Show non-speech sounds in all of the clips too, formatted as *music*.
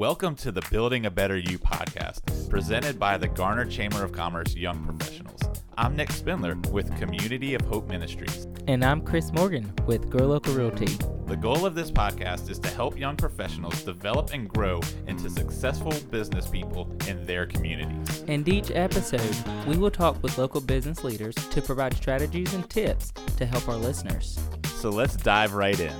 Welcome to the Building a Better You podcast, presented by the Garner Chamber of Commerce Young Professionals. I'm Nick Spindler with Community of Hope Ministries. And I'm Chris Morgan with Grow Local Realty. The goal of this podcast is to help young professionals develop and grow into successful business people in their communities. And each episode, we will talk with local business leaders to provide strategies and tips to help our listeners. So let's dive right in.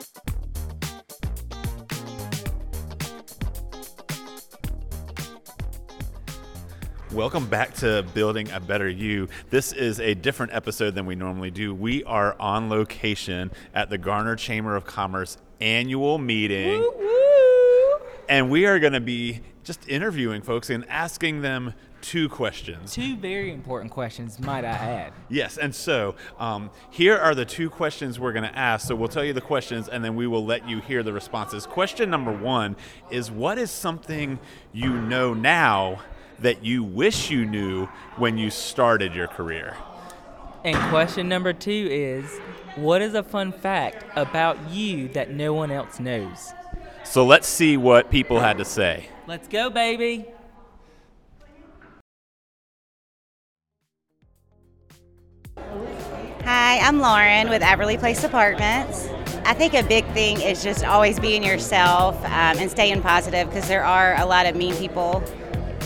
Welcome back to Building a Better You. This is a different episode than we normally do. We are on location at the Garner Chamber of Commerce annual meeting. Woo, woo. And we are going to be just interviewing folks and asking them two questions. Two very important questions, might I add. Yes, and so um, here are the two questions we're going to ask. So we'll tell you the questions and then we will let you hear the responses. Question number one is What is something you know now that you wish you knew when you started your career? And question number two is What is a fun fact about you that no one else knows? So let's see what people had to say. Let's go, baby. Hi, I'm Lauren with Everly Place Apartments. I think a big thing is just always being yourself um, and staying positive because there are a lot of mean people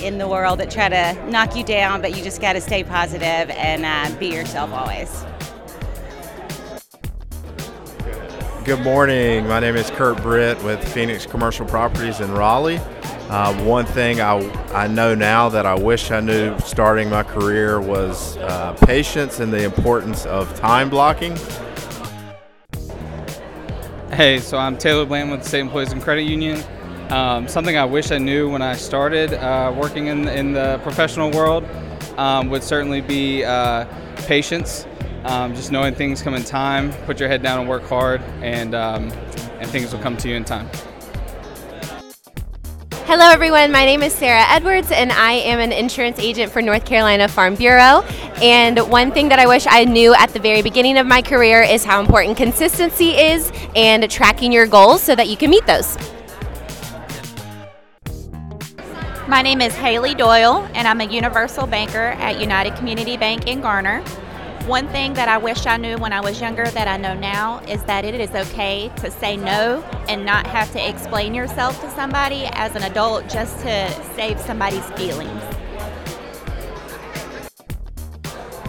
in the world that try to knock you down, but you just got to stay positive and uh, be yourself always. Good morning. My name is Kurt Britt with Phoenix Commercial Properties in Raleigh. Uh, one thing I, I know now that I wish I knew starting my career was uh, patience and the importance of time blocking. Hey, so I'm Taylor Bland with the State Employees and Credit Union. Um, something I wish I knew when I started uh, working in, in the professional world um, would certainly be uh, patience. Um, just knowing things come in time, put your head down and work hard, and, um, and things will come to you in time. Hello, everyone. My name is Sarah Edwards, and I am an insurance agent for North Carolina Farm Bureau. And one thing that I wish I knew at the very beginning of my career is how important consistency is and tracking your goals so that you can meet those. My name is Haley Doyle, and I'm a universal banker at United Community Bank in Garner. One thing that I wish I knew when I was younger that I know now is that it is okay to say no and not have to explain yourself to somebody as an adult just to save somebody's feelings.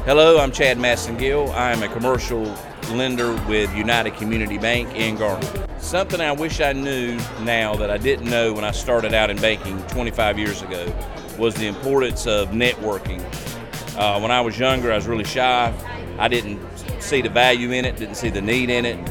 Hello, I'm Chad Massengill. I am a commercial lender with United Community Bank in Garner. Something I wish I knew now that I didn't know when I started out in banking 25 years ago was the importance of networking. Uh, when I was younger, I was really shy. I didn't see the value in it, didn't see the need in it,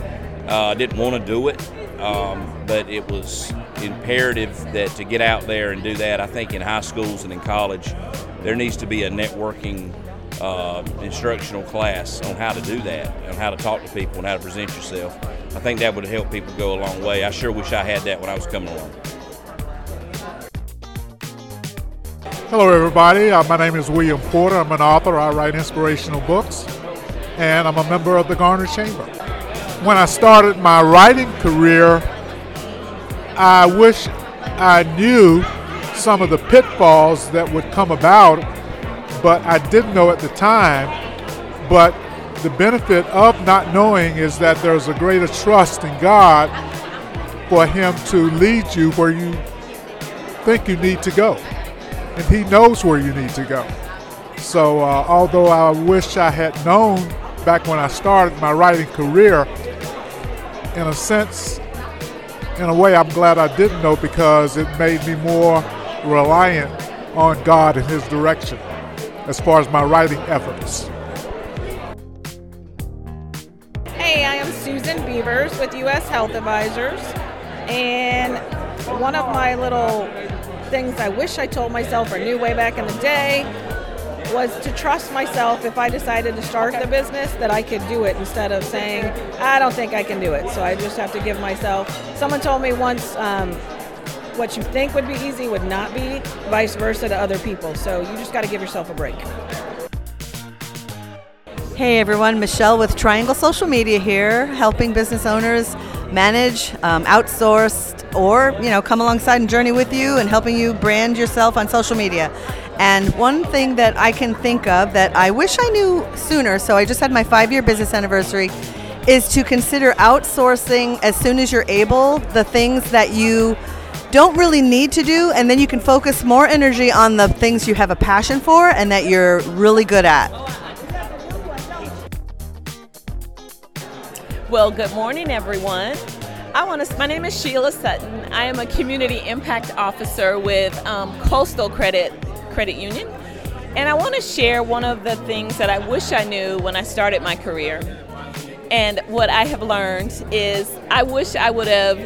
uh, didn't want to do it. Um, but it was imperative that to get out there and do that. I think in high schools and in college, there needs to be a networking uh, instructional class on how to do that, on how to talk to people, and how to present yourself. I think that would help people go a long way. I sure wish I had that when I was coming along. Hello, everybody. Uh, my name is William Porter. I'm an author. I write inspirational books, and I'm a member of the Garner Chamber. When I started my writing career, I wish I knew some of the pitfalls that would come about, but I didn't know at the time. But the benefit of not knowing is that there's a greater trust in God for Him to lead you where you think you need to go. And He knows where you need to go. So, uh, although I wish I had known back when I started my writing career, in a sense, in a way, I'm glad I didn't know because it made me more reliant on God and His direction as far as my writing efforts. U.S. Health Advisors. And one of my little things I wish I told myself or knew way back in the day was to trust myself if I decided to start the business that I could do it instead of saying, I don't think I can do it. So I just have to give myself. Someone told me once, um, what you think would be easy would not be, vice versa to other people. So you just got to give yourself a break. Hey everyone, Michelle with Triangle Social Media here, helping business owners manage um, outsourced or you know come alongside and journey with you and helping you brand yourself on social media. And one thing that I can think of that I wish I knew sooner, so I just had my five year business anniversary, is to consider outsourcing as soon as you're able the things that you don't really need to do, and then you can focus more energy on the things you have a passion for and that you're really good at. Well, good morning, everyone. I want to. My name is Sheila Sutton. I am a community impact officer with um, Coastal Credit Credit Union, and I want to share one of the things that I wish I knew when I started my career. And what I have learned is I wish I would have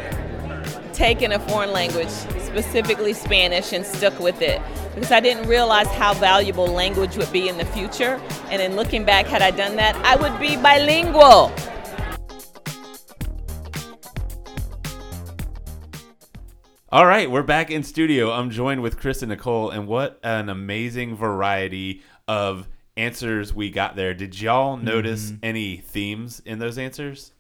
taken a foreign language, specifically Spanish, and stuck with it because I didn't realize how valuable language would be in the future. And in looking back, had I done that, I would be bilingual. All right, we're back in studio. I'm joined with Chris and Nicole, and what an amazing variety of answers we got there. Did y'all notice any themes in those answers?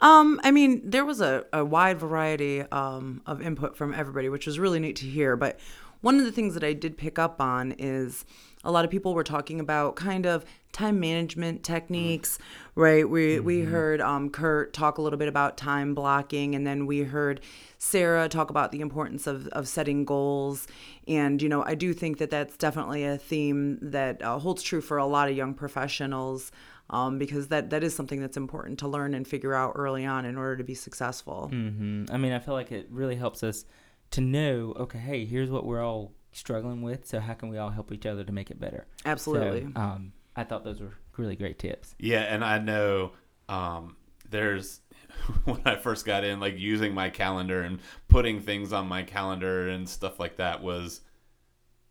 Um, I mean, there was a, a wide variety um, of input from everybody, which was really neat to hear. But one of the things that I did pick up on is a lot of people were talking about kind of time management techniques, right? We we heard um, Kurt talk a little bit about time blocking, and then we heard Sarah talk about the importance of, of setting goals. And you know, I do think that that's definitely a theme that uh, holds true for a lot of young professionals. Um, because that, that is something that's important to learn and figure out early on in order to be successful. hmm I mean, I feel like it really helps us to know, okay, hey, here's what we're all struggling with. So how can we all help each other to make it better? Absolutely. So, um, I thought those were really great tips. Yeah, and I know um, there's *laughs* when I first got in, like using my calendar and putting things on my calendar and stuff like that was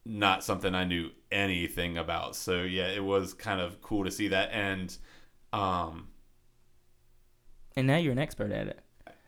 not something I knew anything about. So yeah, it was kind of cool to see that. And um, And now you're an expert at it.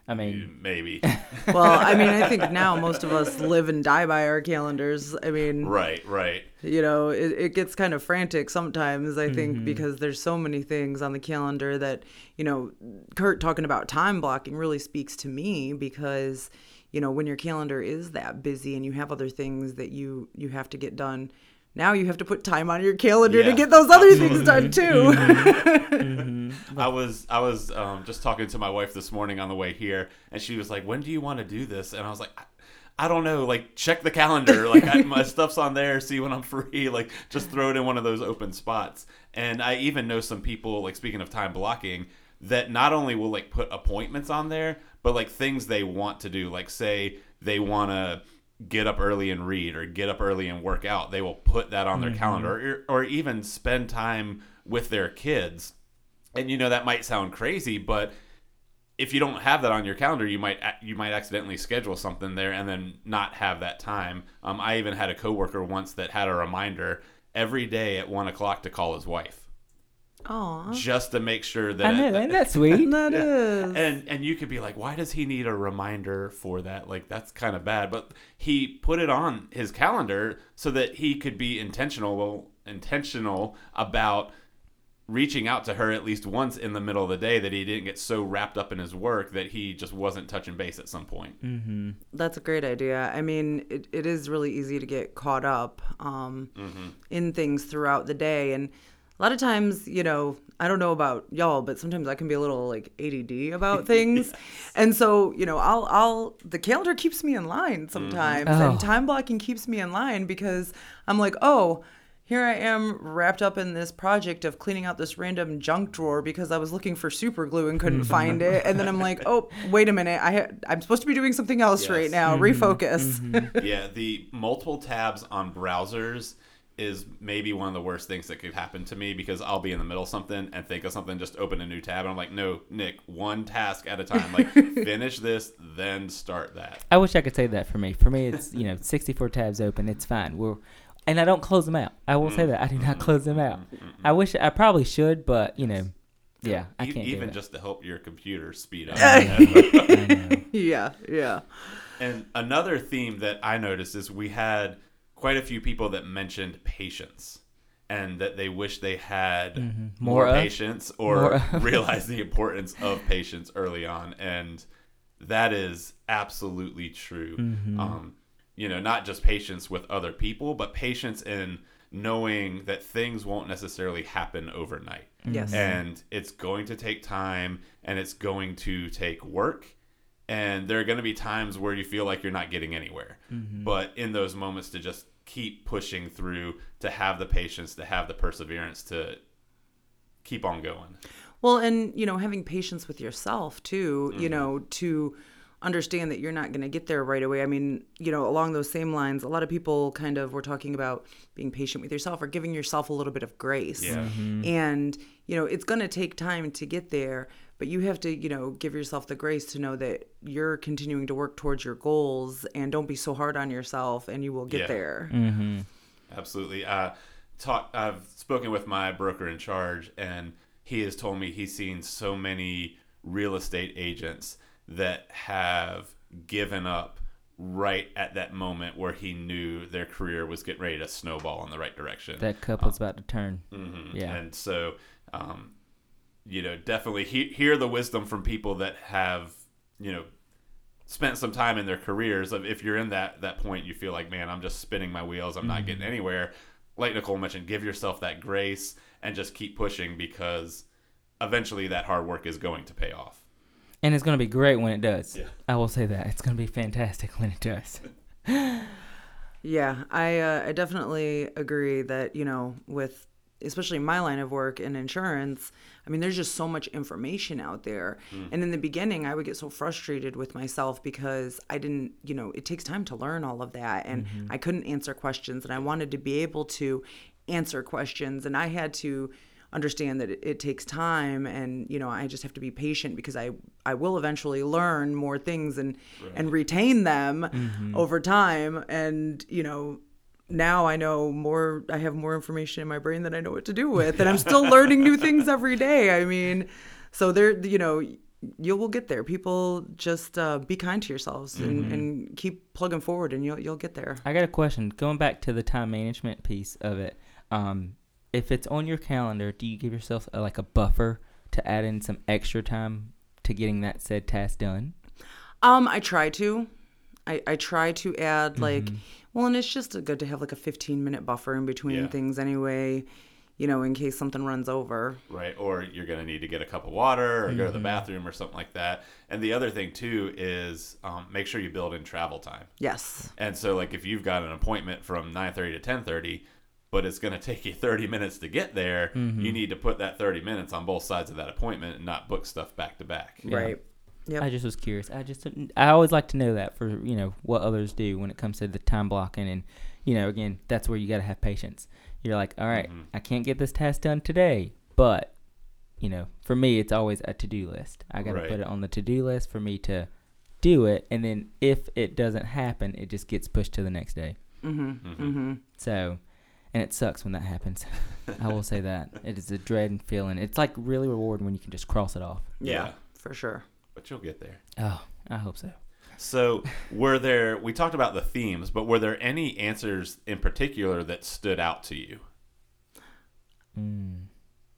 I mean, maybe. *laughs* well, I mean, I think now most of us live and die by our calendars. I mean, right, right. You know, it, it gets kind of frantic sometimes, I think, Mhm. because there's so many things on the calendar that, you know, Kurt talking about time blocking really speaks to me because, you know, when your calendar is that busy and you have other things that you you have to get done, now you have to put time on your calendar to get those other things done too. Mm-hmm. Mm-hmm. Mm-hmm. I was I was um, just talking to my wife this morning on the way here, and she was like, "When do you want to do this?" And I was like. I, I don't know. Like, check the calendar. *laughs* Like, I, my stuff's on there. See when I'm *laughs* free. Like, just throw it in one of those open spots. And I even know some people. Like, speaking of time blocking, that not only will like put appointments on there, but like things they want to do. Like, say they want to get up early and read or get up early and work out. They will put that on their Mhm. calendar, or, or even spend time with their kids and you know that might sound crazy but if you don't have that on your calendar you might you might accidentally schedule something there and then not have that time um, i even had a coworker once that had a reminder every day at one o'clock to call his wife Aw. just to make sure that I know, ain't that sweet? *laughs* That Yeah. is. and and you could be like why does he need a reminder for that like that's kind of bad but he put it on his calendar so that he could be intentional intentional about reaching out to her at least once in the middle of the day that he didn't get so wrapped up in his work that he just wasn't touching base at some point mm-hmm. That's a great idea. I mean, it, it is really easy to get caught up um, Mhm. in things throughout the day. And a lot of times, you know, I don't know about y'all, but sometimes I can be a little like ADD about things. *laughs* And so, you know, I'll, I'll, the calendar keeps me in line mm-hmm. sometimes. Oh. And time blocking keeps me in line because I'm like, oh, here I am wrapped up in this project of cleaning out this random junk drawer because I was looking for super glue and couldn't mm-hmm. find it. And then I'm like, oh, wait a minute. I ha- I'm supposed to be doing something else right now. Mm-hmm. Refocus. *laughs* yeah the multiple tabs on browsers is maybe one of the worst things that could happen to me because I'll be in the middle of something and think of something, just open a new tab, and I'm like, no, Nick, one task at a time. Like, *laughs* finish this, then start that. I wish I could say that for me. For me, it's you know *laughs* 64 tabs open. It's fine. We're and I don't close them out. I will say mm-hmm. that I do not mm-hmm. close them out. Mm-hmm. I wish I probably should, but you know, yeah, I can't even it. just to help your computer speed up. *laughs* yeah, yeah. And another theme that I noticed is we had quite a few people that mentioned patience and that they wish they had Mhm. more, More patience or More of. *laughs* realized the importance of patience early on. And that is absolutely true. Mhm. Um, you know, not just patience with other people, but patience in knowing that things won't necessarily happen overnight. Yes. And it's going to take time and it's going to take work. And there are going to be times where you feel like you're not getting anywhere. Mhm. But in those moments, to just keep pushing through, to have the patience, to have the perseverance, to keep on going. Well, and you know, having patience with yourself too, you Mhm. know, to understand that you're not going to get there right away. I mean, you know, along those same lines, a lot of people kind of were talking about being patient with yourself or giving yourself a little bit of grace. Yeah. Mhm. And, you know, it's going to take time to get there, but you have to, you know, give yourself the grace to know that you're continuing to work towards your goals and don't be so hard on yourself and you will get Yeah. there. Mm-hmm. Absolutely. Uh, talk. I've spoken with my broker in charge, and he has told me he's seen so many real estate agents that have given up right at that moment where he knew their career was getting ready to snowball in the right direction. That couple's about to turn. hmm Yeah. And so, um, you know, definitely he- hear the wisdom from people that have, you know, spent some time in their careers. Of if you're in that that point, you feel like, man, I'm just spinning my wheels. I'm not getting anywhere. Like Nicole mentioned, give yourself that grace and just keep pushing because eventually that hard work is going to pay off. And it's going to be great when it does. Yeah. I will say that. It's going to be fantastic when it does. *laughs* Yeah, I uh, I definitely agree that you know with especially in my line of work in insurance, I mean there's just so much information out there. And in the beginning, I would get so frustrated with myself because I didn't, you know, it takes time to learn all of that. And I couldn't answer questions and I wanted to be able to answer questions. And I had to understand that it, it takes time and you know I just have to be patient because I I will eventually learn more things and and retain them Mhm. over time. And you know now I know more I have more information in my brain than I know what to do *laughs* with and I'm still learning new things every day I mean so there you know you will get there people just uh, be kind to yourselves and, Mhm. and keep plugging forward and you'll you'll get there I got a question. Going back to the time management piece of it, um, if it's on your calendar, do you give yourself a, like a buffer to add in some extra time to getting that said task done? Um, I try to. I, I try to add like, Mhm. well, and it's just good to have like a 15 minute buffer in between Yeah. things anyway, you know, in case something runs over. right? Or you're going to need to get a cup of water or go to the Mhm. bathroom or something like that. And the other thing too is um, make sure you build in travel time. Yes. And so, like, if you've got an appointment from 9:30 to 10:30, but it's going *laughs* to take you 30 minutes to get there, Mhm. you need to put that 30 minutes on both sides of that appointment and not book stuff back to back. Right. Yep. I just was curious. I just I always like to know that for you know what others do when it comes to the time blocking and you know again that's where you got to have patience. You're like, all right, Mhm. I can't get this task done today, but you know for me it's always a to do list. I got to Right. put it on the to do list for me to do it, and then if it doesn't happen, it just gets pushed to the next day. Mm-hmm. Mhm. Mm-hmm. So, and it sucks when that happens. *laughs* I will say that it is a dread feeling. It's like really rewarding when you can just cross it off. Yeah, Yeah. for sure. But you'll get there. Oh, I hope so. So, were there, we talked about the themes, but were there any answers in particular that stood out to you? Mm.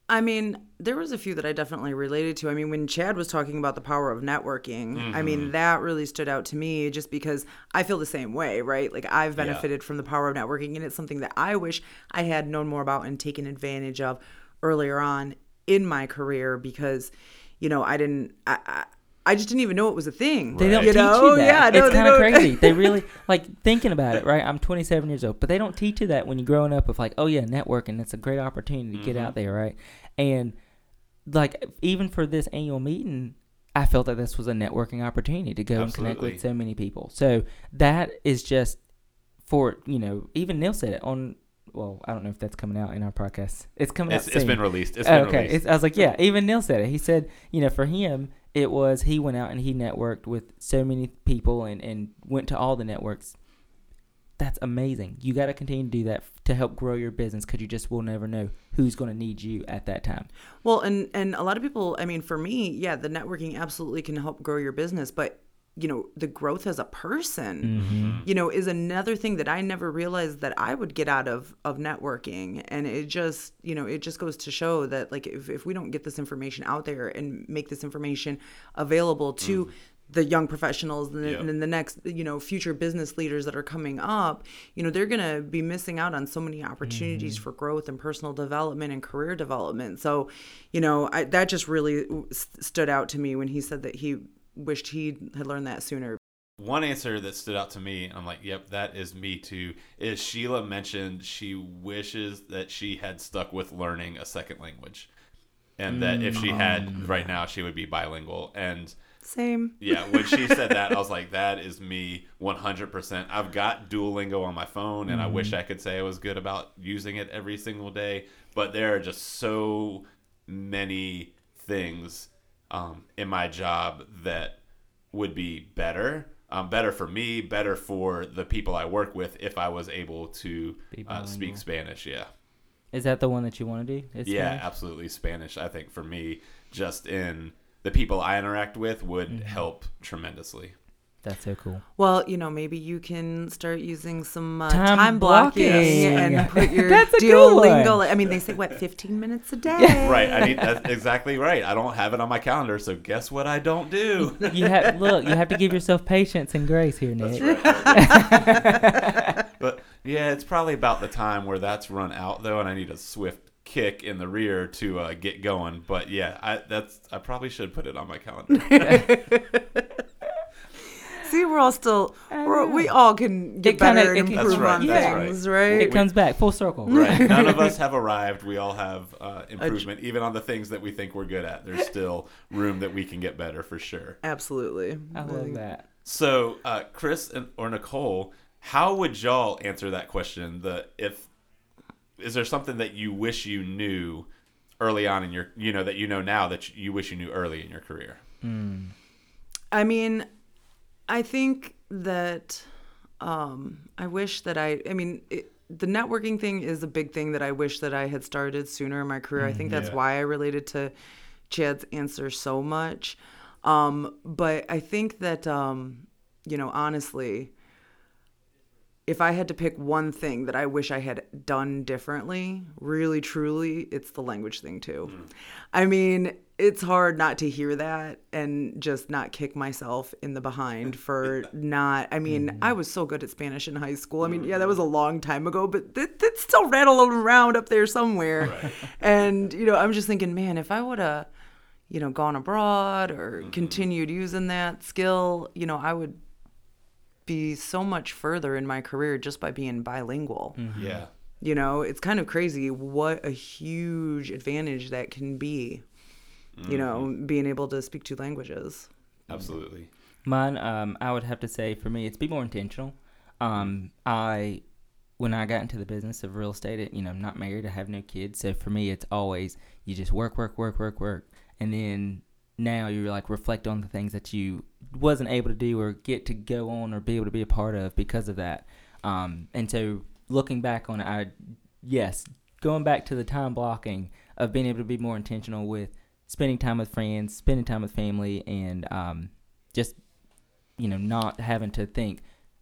I mean, there was a few that I definitely related to. I mean, when Chad was talking about the power of networking, I mean, Mhm. that really stood out to me just because I feel the same way, right? Like I've Yeah. benefited from the power of networking and it's something that I wish I had known more about and taken advantage of earlier on in my career because, you know, I didn't I, I, I just didn't even know it was a thing. They don't you teach know? you that. Yeah, no, it's they kind of crazy. *laughs* They really like thinking about it, right? I'm 27 years old, but they don't teach you that when you're growing up. Of like, oh yeah, networking. It's a great opportunity to get Mhm. out there, right? And like even for this annual meeting, I felt that this was a networking opportunity to go and connect with so many people. So that is just for you know. Even Neil said it on. Well, I don't know if that's coming out in our podcast. It's coming It's- out. it's soon. been released. It's Oh, been okay. released. It's, I was like, yeah. Even Neil said it. He said, you know, for him, it was he went out and he networked with so many people and and went to all the networks. That's amazing. You got to continue to do that to help grow your business because you just will never know who's going to need you at that time. Well, and and a lot of people, I mean, for me, yeah, the networking absolutely can help grow your business, but you know, the growth as a person, Mm-hmm. you know, is another thing that I never realized that I would get out of of networking, and it just, you know, it just goes to show that like if if we don't get this information out there and make this information available to the young professionals and, the- Yep. and then the next you know future business leaders that are coming up you know they're going to be missing out on so many opportunities for growth and personal development and career development so you know I, that just really st- stood out to me when he said that he wished he had learned that sooner One answer that stood out to me, and I'm like, yep, that is me too, is Sheila mentioned she wishes that she had stuck with learning a second language. And that if she had mm. right now, she would be bilingual. And same yeah, when she said that, I *laughs* was like, that is me 100%. I've got Duolingo on my phone, and I wish mm. I could say I was good about using it every single day. But there are just so many things um, in my job that would be better. Um, better for me, better for the people I work with if I was able to uh, speak. Spanish. Yeah. Is that the one that you want to do? Is yeah, Spanish? absolutely. Spanish, I think, for me, just in the people I interact with, would Mm-hmm. help tremendously. That's so cool. Well, you know, maybe you can start using some uh, Time time, blocking, blocking. and put your *laughs* That's a good one. I mean, they say what, 15 minutes a day? Right. I need that's exactly right. I don't have it on my calendar, so guess what I don't do? You have look. You have to give yourself patience and grace here, Nick. *laughs* But yeah, it's probably about the time where that's run out though, and I need a swift kick in the rear to uh, get going. But yeah, I that's I probably should put it on my calendar. *laughs* See, we're all still, we're, we all can get It kinda- better it and can- improve That's right, on that's things, right. right? It comes back full circle. right. None of *laughs* us have arrived. We all have uh, improvement, even on the things that we think we're good at. There's still room that we can get better for sure. Absolutely. I love that. So, uh, Chris and, or Nicole, how would y'all answer that question? The if is there something that you wish you knew early on in your, you know, that you know now that you wish you knew early in your career? I mean, I think that um, I wish that I, I mean, it, the networking thing is a big thing that I wish that I had started sooner in my career. I think that's Yeah. why I related to Chad's answer so much. Um, but I think that, um, you know, honestly, if I had to pick one thing that I wish I had done differently, really truly, it's the language thing too. I mean, it's hard not to hear that and just not kick myself in the behind for *laughs* not. I mean, mm. I was so good at Spanish in high school. I mean, yeah, that was a mm. long time ago, but that, that's still rattling around up there somewhere. *laughs* And, you know, I'm just thinking, man, if I would have, you know, gone abroad or mm-hmm. continued using that skill, you know, I would be so much further in my career just by being bilingual. Mm-hmm. Yeah. You know, it's kind of crazy what a huge advantage that can be. You know, being able to speak two languages. Absolutely. Mine, um, I would have to say for me, it's be more intentional. Um, I, when I got into the business of real estate, it, you know, I'm not married, I have no kids, so for me, it's always you just work, work, work, work, work, and then now you like reflect on the things that you wasn't able to do or get to go on or be able to be a part of because of that. Um, and so looking back on it, I, yes, going back to the time blocking of being able to be more intentional with spending time with friends, spending time with family, and um, just you know not having to think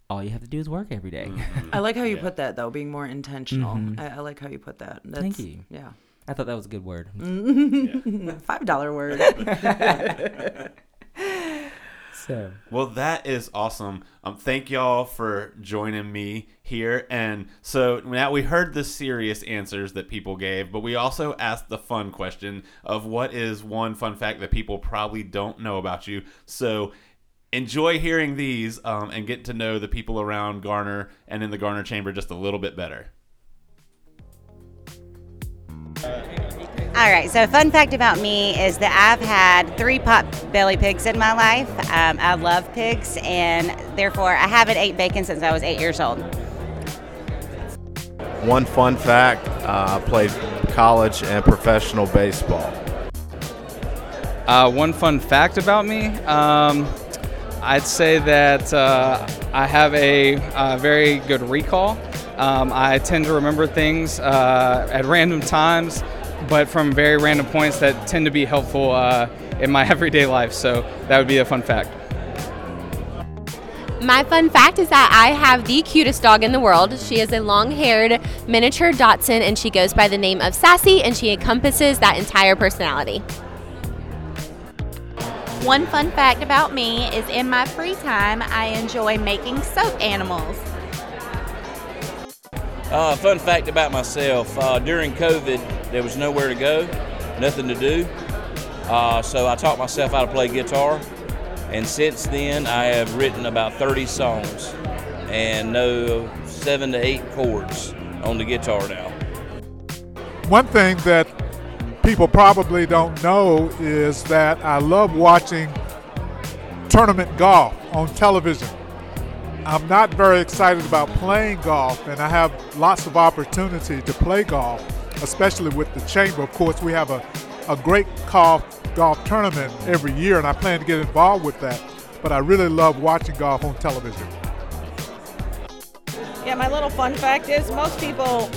all you have to do is work every day. Mm-hmm. I like how you Yeah. put that though, being more intentional. Mhm. I, I like how you put that. That's, Thank you. Yeah. I thought that was a good word. *laughs* Five dollar word. *laughs* *laughs* So Well, that is awesome. Um, thank y'all for joining me here. And so now we heard the serious answers that people gave, but we also asked the fun question of what is one fun fact that people probably don't know about you. So enjoy hearing these um, and get to know the people around Garner and in the Garner Chamber just a little bit better. All right, so a fun fact about me is that I've had three pot belly pigs in my life. Um, I love pigs, and therefore I haven't ate bacon since I was eight years old. One fun fact uh, I played college and professional baseball. Uh, one fun fact about me, um, I'd say that uh, I have a, uh very good recall. Um, I tend to remember things uh, at random times, but from very random points that tend to be helpful uh, in my *laughs* everyday life. So that would be a fun fact. My fun fact is that I have the cutest dog in the world. She is a long haired miniature Dachshund and she goes by the name of Sassy and she encompasses that entire personality. One fun fact about me is in my free time, I enjoy making soap animals. Uh, fun fact about myself uh, during COVID, there was nowhere to go, nothing to do. Uh, so I taught myself how to play guitar. And since then, I have written about 30 songs and know seven to eight chords on the guitar now. One thing that people probably don't know is that I love watching tournament golf on television. I'm not very excited about playing golf, and I have lots of opportunity to play golf, especially with the chamber. Of course, we have a, a great golf golf tournament every year, and I plan to get involved with that. But I really love watching golf on television. Yeah, my little fun fact is most people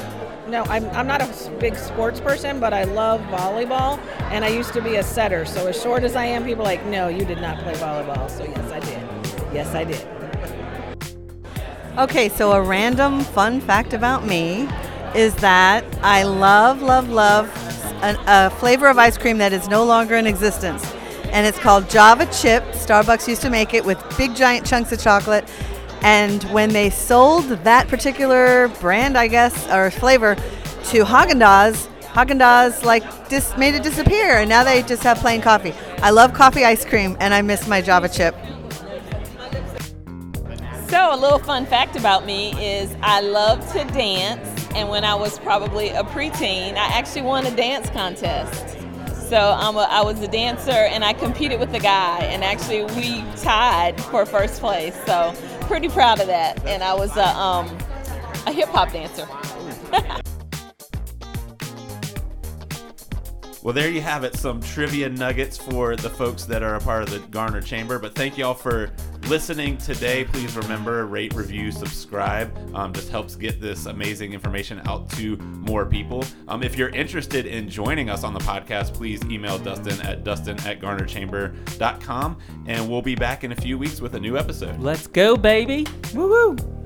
no, I'm, I'm not a big sports person, but I love volleyball, and I used to be a setter. So as short as I am, people are like, no, you did not play volleyball. So yes, I did. Yes, I did. Okay, so a random fun fact about me is that I love, love, love a, a flavor of ice cream that is no longer in existence. And it's called Java Chip. Starbucks used to make it with big giant chunks of chocolate. And when they sold that particular brand, I guess, or flavor to Haagen-Dazs, Haagen-Dazs like dis- made it disappear, and now they just have plain coffee. I love coffee ice cream, and I miss my Java chip. So, a little fun fact about me is I love to dance, and when I was probably a preteen, I actually won a dance contest. So I'm a, I was a dancer, and I competed with a guy, and actually we tied for first place. So pretty proud of that. And I was a, um, a hip hop dancer. *laughs* Well, there you have it. Some trivia nuggets for the folks that are a part of the Garner Chamber. But thank y'all for listening today. Please remember, rate, review, subscribe. Um, just helps get this amazing information out to more people. Um, if you're interested in joining us on the podcast, please email Dustin at dustin at garnerchamber.com. And we'll be back in a few weeks with a new episode. Let's go, baby. Woo woo.